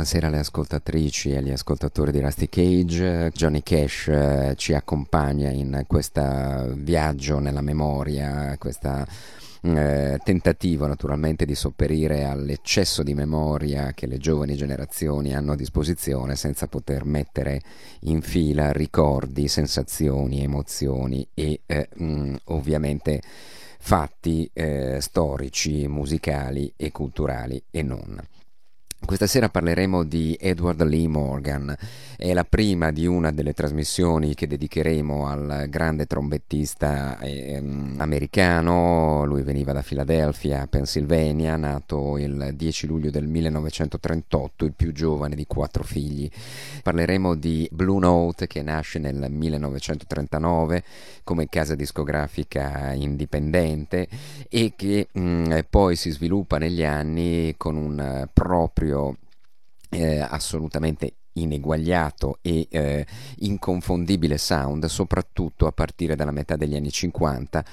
Buonasera alle ascoltatrici e agli ascoltatori di Rusty Cage. Johnny Cash eh, ci accompagna in questo viaggio nella memoria, questo eh, tentativo naturalmente di sopperire all'eccesso di memoria che le giovani generazioni hanno a disposizione senza poter mettere in fila ricordi, sensazioni, emozioni e eh, mh, ovviamente fatti eh, storici, musicali e culturali e non. Questa sera parleremo di Edward Lee Morgan, è la prima di una delle trasmissioni che dedicheremo al grande trombettista eh, americano, lui veniva da Filadelfia, Pennsylvania, nato il 10 luglio del 1938, il più giovane di quattro figli. Parleremo di Blue Note che nasce nel 1939 come casa discografica indipendente e che mh, poi si sviluppa negli anni con un proprio proprio eh, assolutamente ineguagliato e eh, inconfondibile sound, soprattutto a partire dalla metà degli anni 50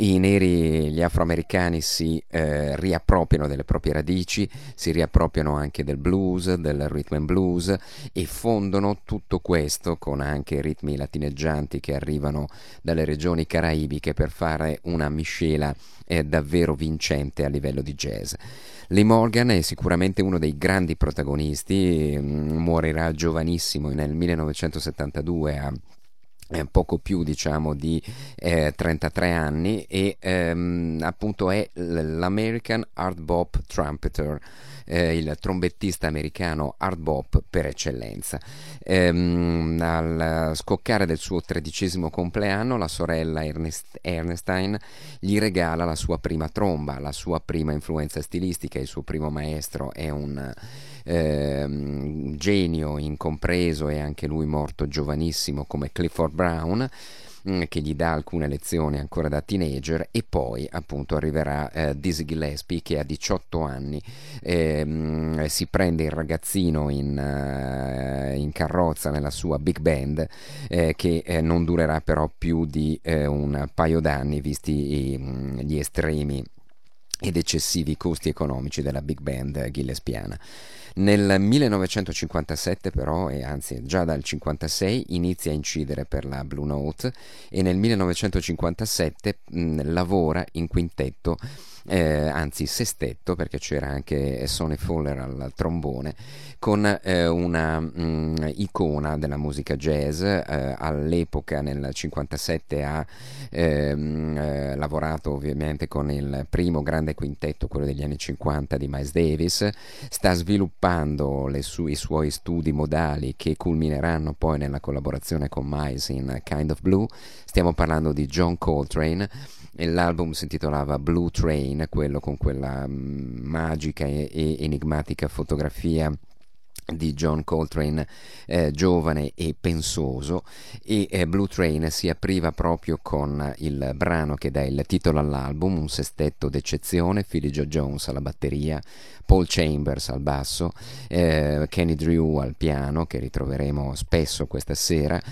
i neri, gli afroamericani si eh, riappropriano delle proprie radici, si riappropriano anche del blues, del rhythm and blues e fondono tutto questo con anche ritmi latineggianti che arrivano dalle regioni caraibiche per fare una miscela eh, davvero vincente a livello di jazz. Lee Morgan è sicuramente uno dei grandi protagonisti, mm, morirà giovanissimo nel 1972 a poco più diciamo di eh, 33 anni e ehm, appunto è l'American Art Bop Trumpeter eh, il trombettista americano hard bop per eccellenza. Ehm, al scoccare del suo tredicesimo compleanno, la sorella Ernest, Ernestine gli regala la sua prima tromba, la sua prima influenza stilistica, il suo primo maestro è un eh, genio incompreso e anche lui morto giovanissimo come Clifford Brown mm, che gli dà alcune lezioni ancora da teenager e poi appunto arriverà eh, Dizzy Gillespie che a 18 anni eh, si prende il ragazzino in, uh, in, carrozza nella sua big band eh, che eh, non durerà però più di eh, un paio d'anni visti i, mm, gli estremi ed eccessivi costi economici della big band gillespiana. Nel 1957 però, e anzi già dal 1956, inizia a incidere per la Blue Note e nel 1957 mh, lavora in quintetto eh, anzi sestetto perché c'era anche Sonny Fuller al trombone, con eh, una mh, mm, icona della musica jazz, eh, all'epoca nel 1957 ha ehm, eh, lavorato ovviamente con il primo grande quintetto, quello degli anni 50 di Miles Davis, sta sviluppando su- i suoi studi modali che culmineranno poi nella collaborazione con Miles in Kind of Blue, stiamo parlando di John Coltrane e l'album si intitolava Blue Train, quello con quella mm, magica e enigmatica fotografia di John Coltrane eh, giovane e pensoso e eh, Blue Train si apriva proprio con il brano che dà il titolo all'album, un sestetto d'eccezione, Philly Joe Jones alla batteria, Paul Chambers al basso, eh, Kenny Drew al piano che ritroveremo spesso questa sera,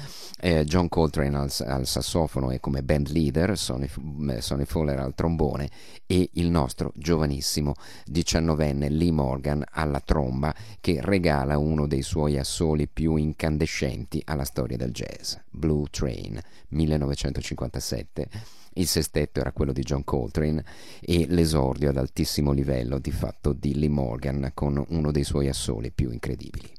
eh, John Coltrane al, al, sassofono e come band leader, Sonny, Sonny Fowler al trombone e il nostro giovanissimo diciannovenne Lee Morgan alla tromba che regala uno dei suoi assoli più incandescenti alla storia del jazz, Blue Train 1957 il sestetto era quello di John Coltrane e l'esordio ad altissimo livello di fatto di Lee Morgan con uno dei suoi assoli più incredibili.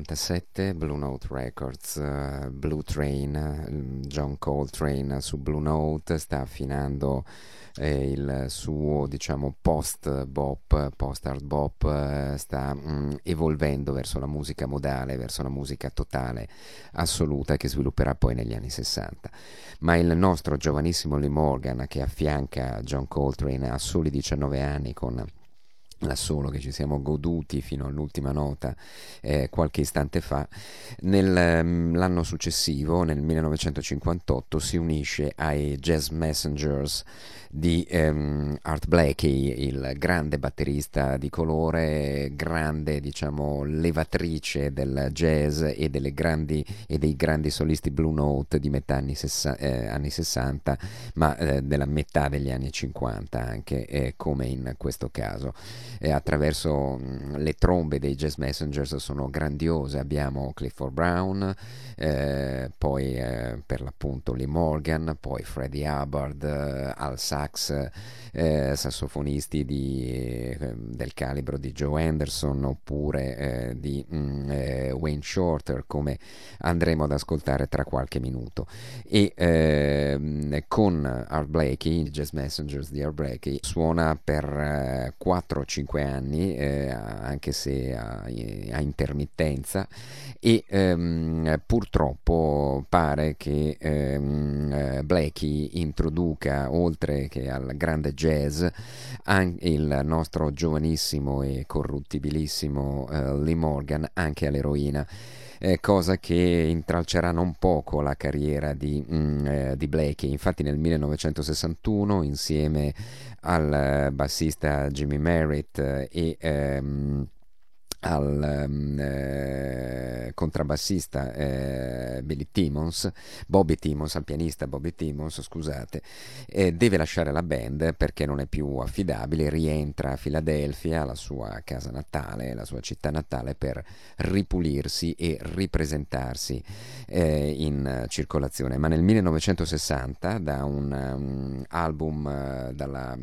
1957 Blue Note Records, uh, Blue Train, John Coltrane su Blue Note sta affinando eh, il suo diciamo post bop, post hard bop eh, sta mm, evolvendo verso la musica modale, verso la musica totale, assoluta che svilupperà poi negli anni 60. Ma il nostro giovanissimo Lee Morgan che affianca John Coltrane a soli 19 anni con l'assolo che ci siamo goduti fino all'ultima nota eh, qualche istante fa, nell'anno mm, successivo, nel 1958, si unisce ai Jazz Messengers di um, Art Blakey, il grande batterista di colore, grande diciamo levatrice del jazz e, grandi, e dei grandi solisti Blue Note di metà anni, sessa, eh, anni 60, ma eh, della metà degli anni 50 anche, eh, come in questo caso. Attraverso mh, le trombe dei Jazz Messengers sono grandiose, abbiamo Clifford Brown, eh, poi eh, per l'appunto Lee Morgan, poi Freddie Hubbard, eh, Al sax, eh, sassofonisti di, eh, del calibro di Joe Anderson oppure eh, di mm, Wayne Shorter come andremo ad ascoltare tra qualche minuto. E ehm, con Art Blakey, i Jazz Messengers di Art Blakey suona per 4-5 anni anche se a, a intermittenza e ehm, pur purtroppo pare che ehm, eh, Blackie introduca, oltre che al grande jazz, anche il nostro giovanissimo e corruttibilissimo eh, Lee Morgan anche all'eroina. Eh, cosa che intralcerà non poco la carriera di, mm, eh, di Blakey. Infatti nel 1961 insieme al bassista Jimmy Merritt e ehm, al um, eh, contrabbassista eh, Billy Timmons, Bobby Timmons, al pianista Bobby Timmons, scusate, eh, deve lasciare la band perché non è più affidabile, rientra a Filadelfia, la sua casa natale, la sua città natale, per ripulirsi e ripresentarsi eh, in circolazione. Ma nel 1960, da un um, album uh, dalla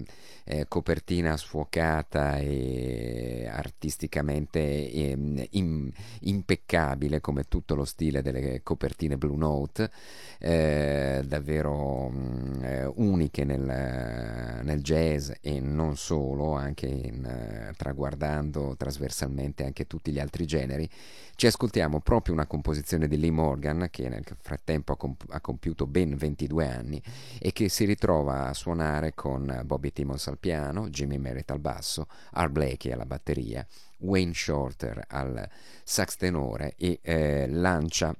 eh, copertina sfuocata e artisticamente eh, in, impeccabile come tutto lo stile delle copertine Blue Note, eh, davvero mh, mm, uniche nel, nel, jazz e non solo, anche in, traguardando trasversalmente anche tutti gli altri generi. Ci ascoltiamo proprio una composizione di Lee Morgan che nel frattempo ha, comp- ha compiuto ben 22 anni e che si ritrova a suonare con Bobby Timmons al piano, Jimmy Merritt al basso, Art Blakey alla batteria, Wayne Shorter al sax tenore e eh, lancia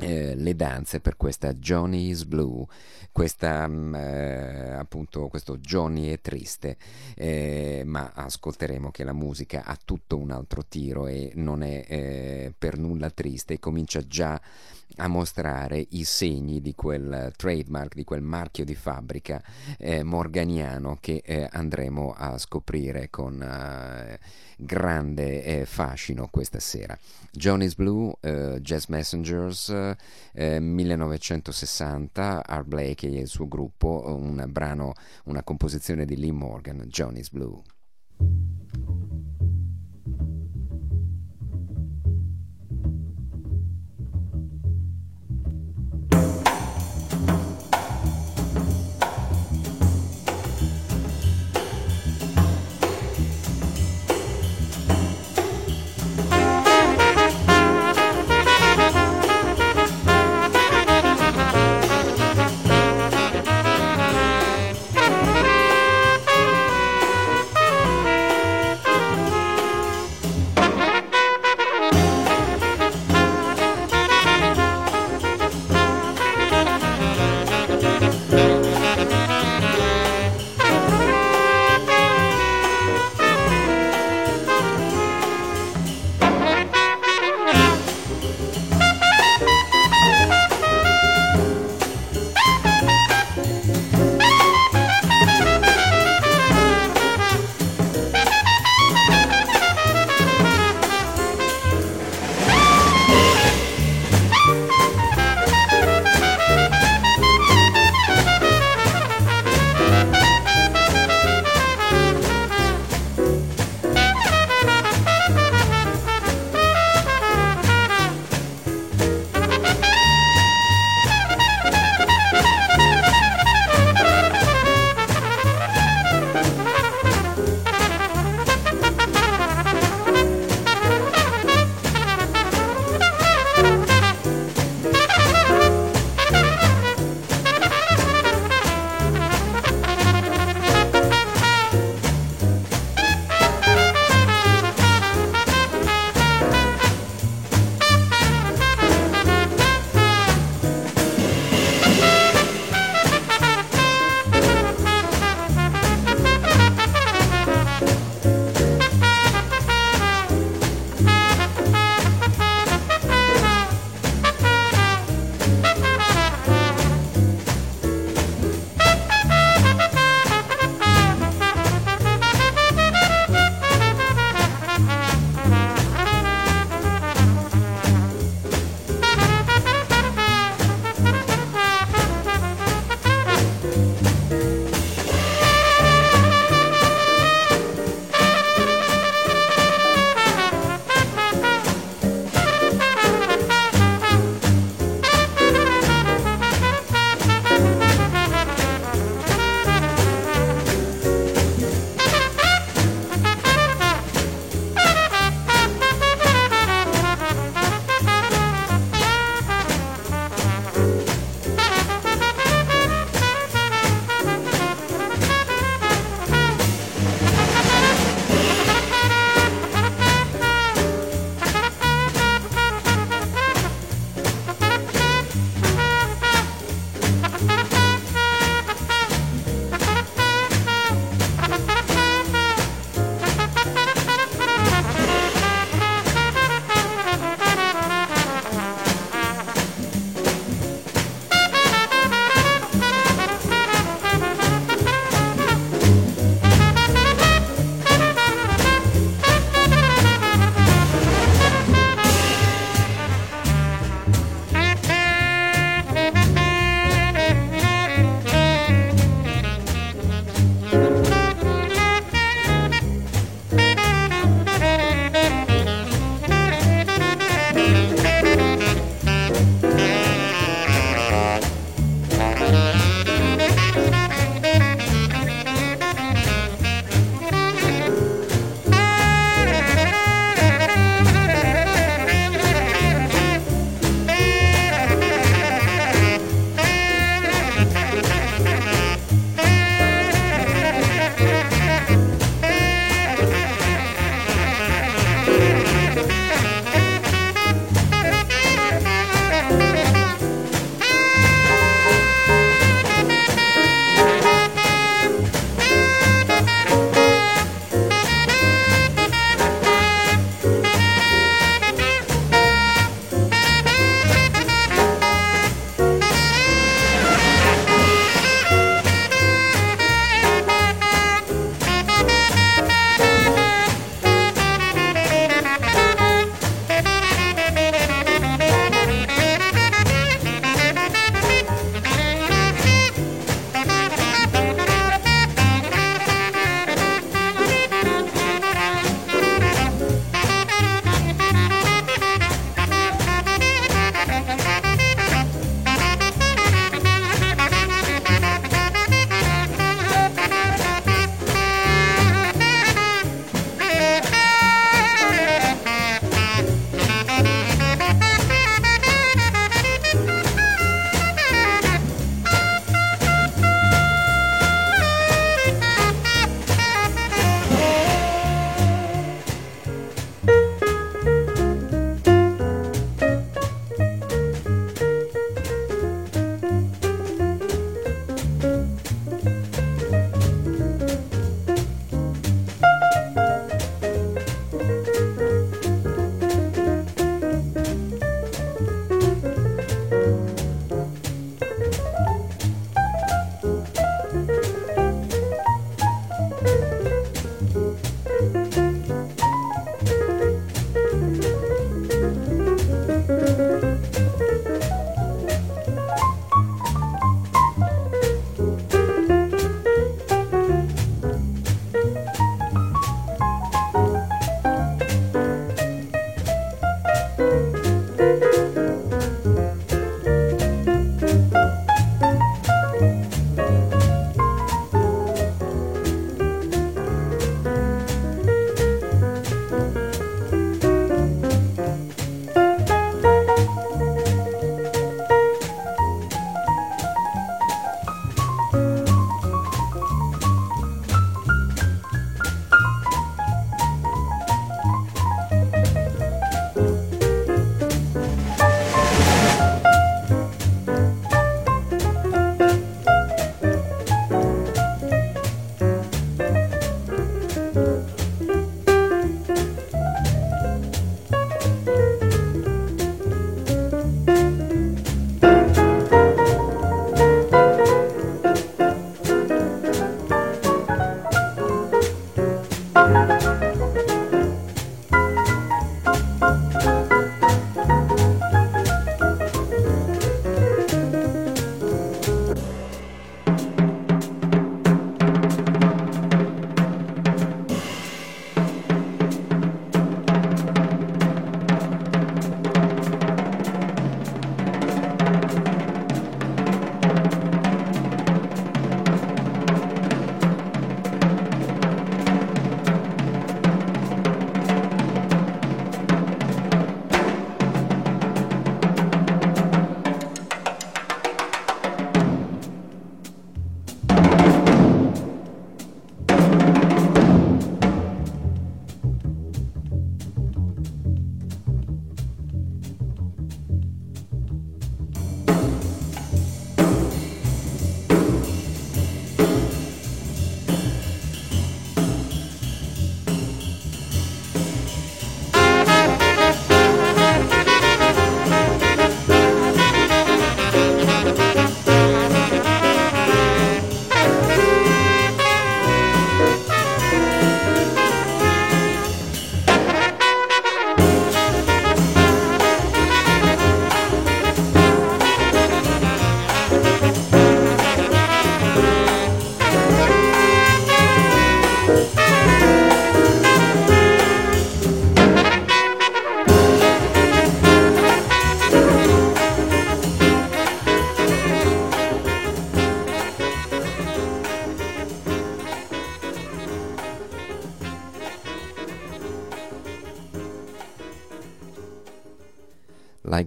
eh, le danze per questa Johnny's Blue, questa, mm, eh, appunto, questo Johnny è triste, eh, ma ascolteremo che la musica ha tutto un altro tiro e non è eh, per nulla triste e comincia già a mostrare i segni di quel trademark, di quel marchio di fabbrica eh, morganiano che andremo a scoprire con grande fascino questa sera. Johnny's Blue, Jazz Messengers, 1960, Art Blake e il suo gruppo, un brano, una composizione di Lee Morgan, Johnny's Blue.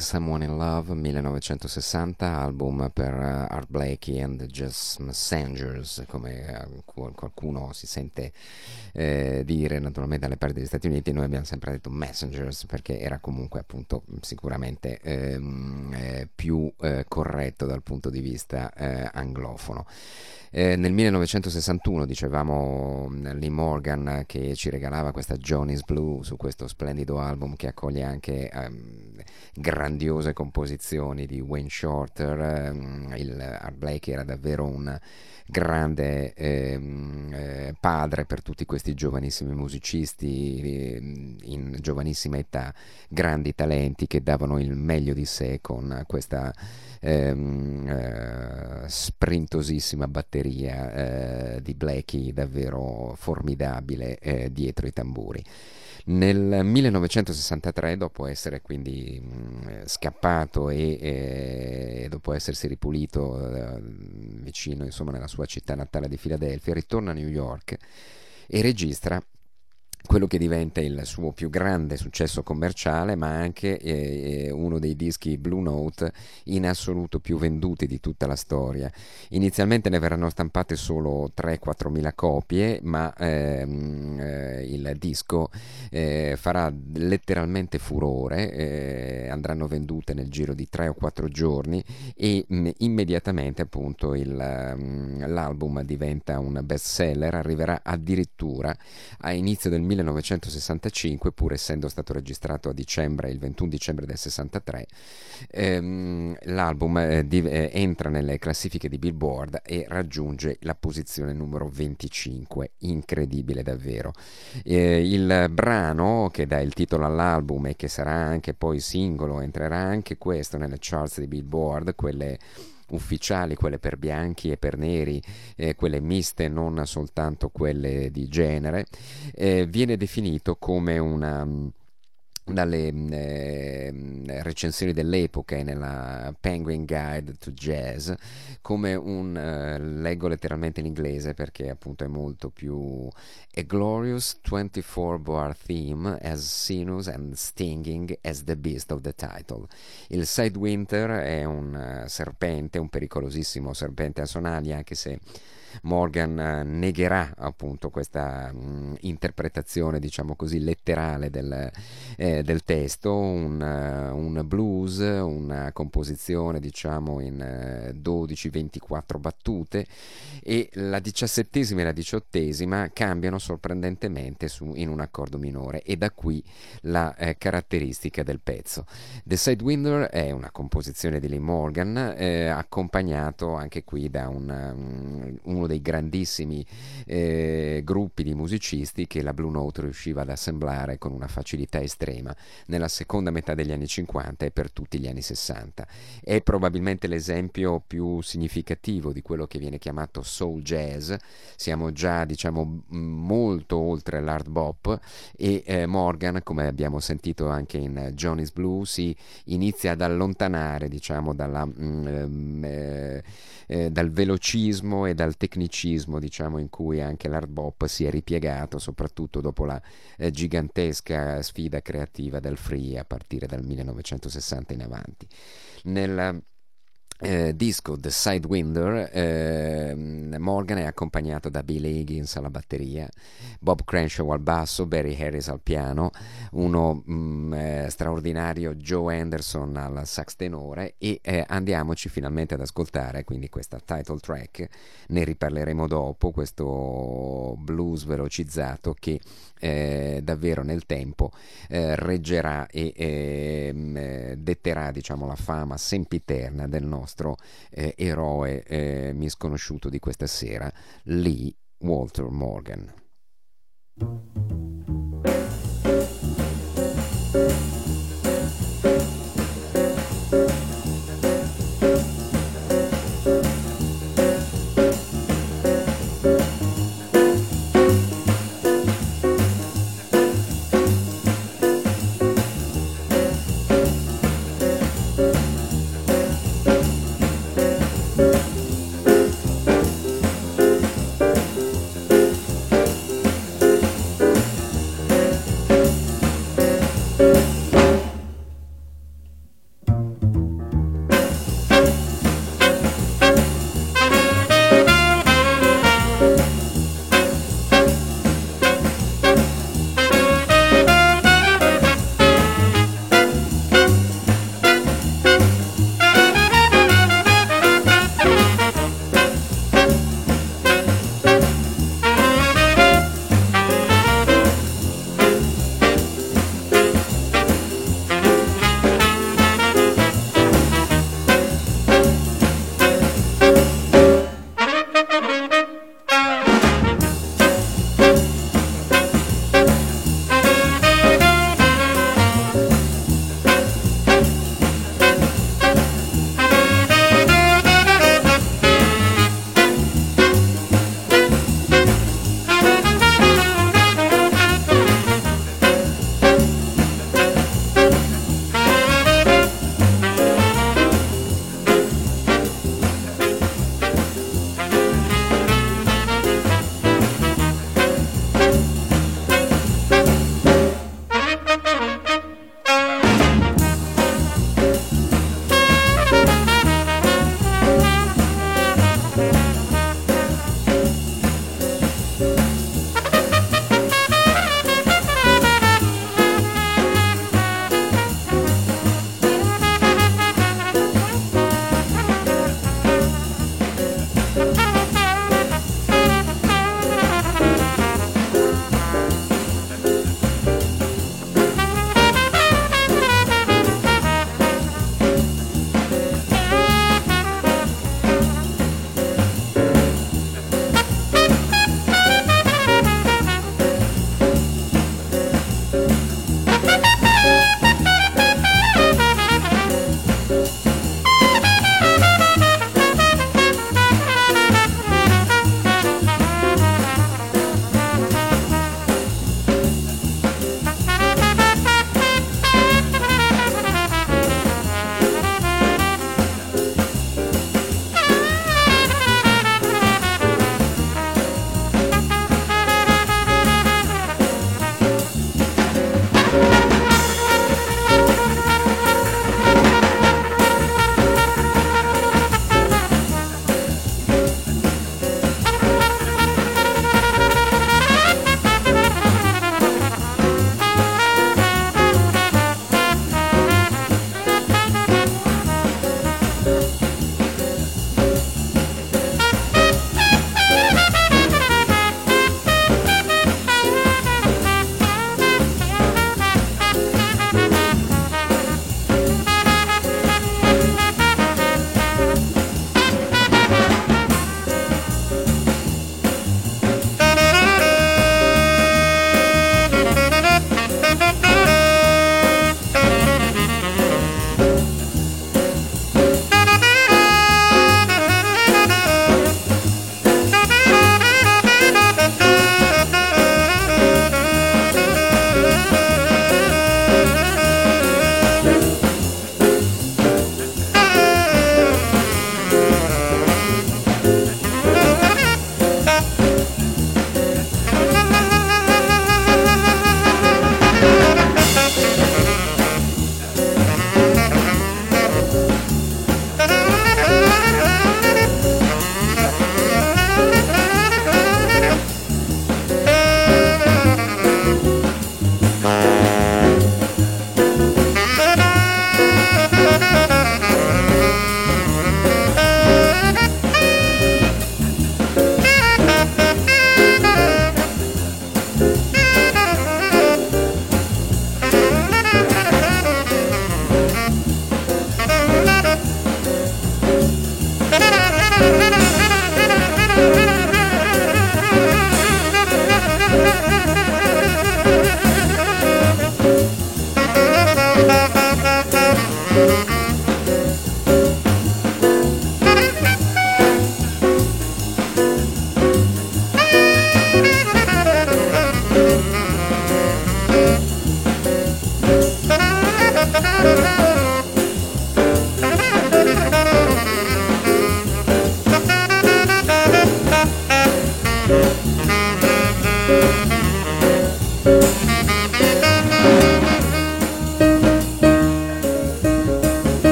Like Someone in Love 1960, album per uh, Art Blakey and the Jazz Messengers, come uh, qualcuno si sente eh, dire naturalmente dalle parti degli Stati Uniti, noi abbiamo sempre detto Messengers perché era comunque appunto sicuramente ehm, eh, più eh, corretto dal punto di vista eh, anglofono. Eh, nel 1961 dicevamo Lee Morgan che ci regalava questa Johnny's Blue su questo splendido album che accoglie anche ehm, grandiose composizioni di Wayne Shorter. Ehm, il Art Blake era davvero un grande ehm, eh, padre per tutti questi giovanissimi musicisti eh, in giovanissima età, grandi talenti che davano il meglio di sé con questa ehm, eh, sprintosissima batteria eh, di Blackie davvero formidabile eh, dietro i tamburi. Nel 1963, dopo essere quindi mh, scappato e, e, dopo essersi ripulito eh, vicino, insomma, nella sua città natale di Filadelfia, ritorna a New York e registra quello che diventa il suo più grande successo commerciale, ma anche eh, eh, uno dei dischi Blue Note in assoluto più venduti di tutta la storia. Inizialmente ne verranno stampate solo 3-4 mila copie, ma ehm, eh, il disco eh, farà letteralmente furore, eh, andranno vendute nel giro di 3 o 4 giorni e mh, mm, immediatamente appunto il, mh, mm, l'album diventa un best seller, arriverà addirittura a inizio del 1965, pur essendo stato registrato a dicembre, il 21 dicembre del 63, ehm, l'album eh, di, eh, entra nelle classifiche di Billboard e raggiunge la posizione numero 25, incredibile davvero. Eh, il brano che dà il titolo all'album e che sarà anche poi singolo, entrerà anche questo nelle charts di Billboard, quelle ufficiali, quelle per bianchi e per neri, eh, quelle miste, non soltanto quelle di genere, eh, viene definito come una dalle eh, recensioni dell'epoca e nella Penguin Guide to Jazz come un eh, leggo letteralmente in inglese perché appunto è molto più a glorious 24 bar theme as sinuous and stinging as the beast of the title il Sidewinter è un uh, serpente un pericolosissimo serpente a sonagli anche se Morgan eh, negherà appunto questa mh, mm, interpretazione, diciamo così, letterale del, eh, del testo, un, uh, un, blues, una composizione diciamo in uh, 12-24 battute e la diciassettesima e la diciottesima cambiano sorprendentemente su, in un accordo minore e da qui la eh, caratteristica del pezzo. The Sidewinder è una composizione di Lee Morgan eh, accompagnato anche qui da un, un uno dei grandissimi eh, gruppi di musicisti che la Blue Note riusciva ad assemblare con una facilità estrema nella seconda metà degli anni 50 e per tutti gli anni 60. È probabilmente l'esempio più significativo di quello che viene chiamato soul jazz. Siamo già, diciamo, molto oltre l'hard bop e eh, Morgan, come abbiamo sentito anche in Johnny's Blue, si inizia ad allontanare, diciamo, dalla, mm, eh, eh, dal velocismo e dal tecnicismo diciamo, in cui anche l'hard bop si è ripiegato, soprattutto dopo la eh, gigantesca sfida creativa del free a partire dal 1960 in avanti. Nel, eh, disco The Sidewinder, eh, Morgan è accompagnato da Bill Higgins alla batteria, Bob Crenshaw al basso, Barry Harris al piano, uno mh, mm, eh, straordinario Joe Anderson al sax tenore e eh, andiamoci finalmente ad ascoltare quindi questa title track, ne riparleremo dopo, questo blues velocizzato che eh, davvero nel tempo eh, reggerà e ehm, detterà diciamo, la fama sempiterna del nostro nostro eh, eroe eh, misconosciuto di questa sera, Lee Walter Morgan.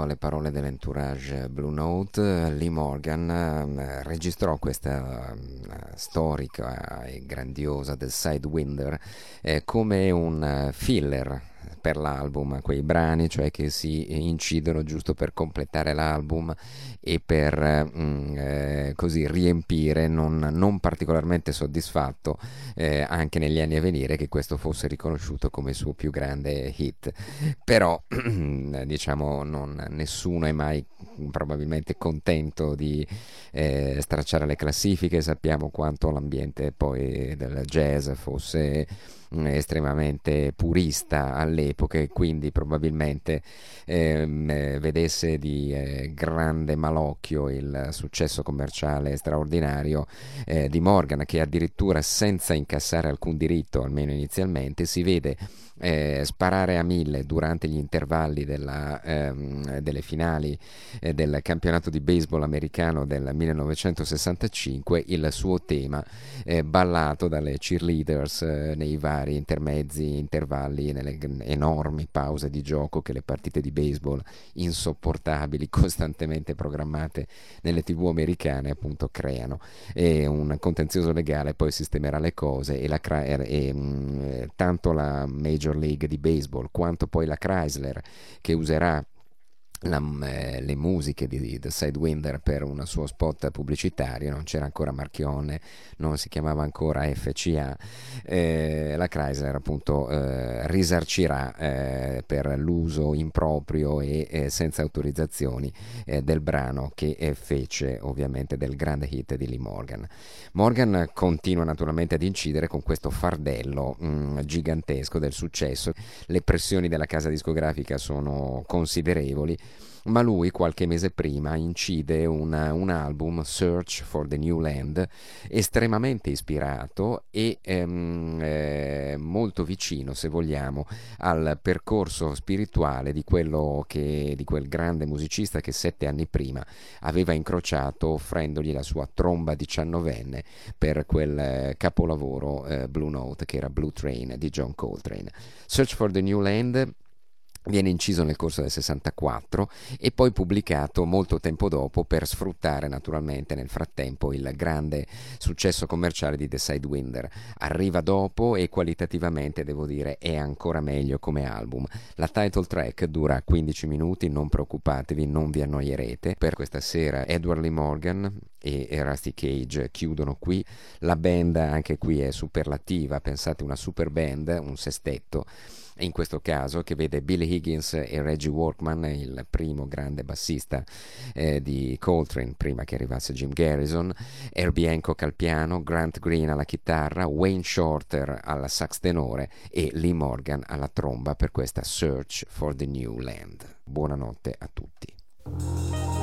Stando alle parole dell'entourage Blue Note, Lee Morgan eh, registrò questa eh, storica e grandiosa The Sidewinder eh, come un filler per l'album, quei brani cioè che si incidono giusto per completare l'album e per mm, eh, così riempire, non, non particolarmente soddisfatto eh, anche negli anni a venire che questo fosse riconosciuto come il suo più grande hit. Però diciamo non, nessuno è mai probabilmente contento di eh, stracciare le classifiche, sappiamo quanto l'ambiente poi del jazz fosse estremamente purista all'epoca e quindi probabilmente ehm, vedesse di eh, grande malocchio il successo commerciale straordinario eh, di Morgan che addirittura senza incassare alcun diritto, almeno inizialmente, si vede eh, sparare a mille durante gli intervalli della, ehm, delle finali eh, del campionato di baseball americano del 1965 il suo tema eh, ballato dalle cheerleaders eh, nei vari intermezzi, intervalli, nelle enormi pause di gioco che le partite di baseball insopportabili, costantemente programmate nelle tv americane appunto creano. E un contenzioso legale poi sistemerà le cose e, la, e mh, mm, tanto la Major Major League di baseball, quanto poi la Chrysler che userà la, eh, le musiche di, The Sidewinder per un suo spot pubblicitario, non c'era ancora Marchione, non si chiamava ancora FCA, eh, la Chrysler appunto eh, risarcirà eh, per l'uso improprio e eh, senza autorizzazioni eh, del brano che fece ovviamente del grande hit di Lee Morgan. Morgan continua naturalmente ad incidere con questo fardello mh, mm, gigantesco del successo, le pressioni della casa discografica sono considerevoli ma lui qualche mese prima incide una, un album, Search for the New Land, estremamente ispirato e ehm, eh, molto vicino, se vogliamo, al percorso spirituale di, che, di quel grande musicista che sette anni prima aveva incrociato offrendogli la sua tromba diciannovenne per quel eh, capolavoro eh, Blue Note che era Blue Train di John Coltrane. Search for the New Land Viene inciso nel corso del 64 e poi pubblicato molto tempo dopo per sfruttare naturalmente nel frattempo il grande successo commerciale di The Sidewinder. Arriva dopo e qualitativamente devo dire è ancora meglio come album. La title track dura 15 minuti, non preoccupatevi, non vi annoierete. Per questa sera Edward Lee Morgan e, Rusty Cage chiudono qui. La band anche qui è superlativa, pensate una super band, un sestetto in questo caso che vede Billy Higgins e Reggie Workman, il primo grande bassista eh, di Coltrane prima che arrivasse Jim Garrison, Herbie Hancock al piano, Grant Green alla chitarra, Wayne Shorter alla sax tenore e Lee Morgan alla tromba per questa Search for the New Land. Buonanotte a tutti.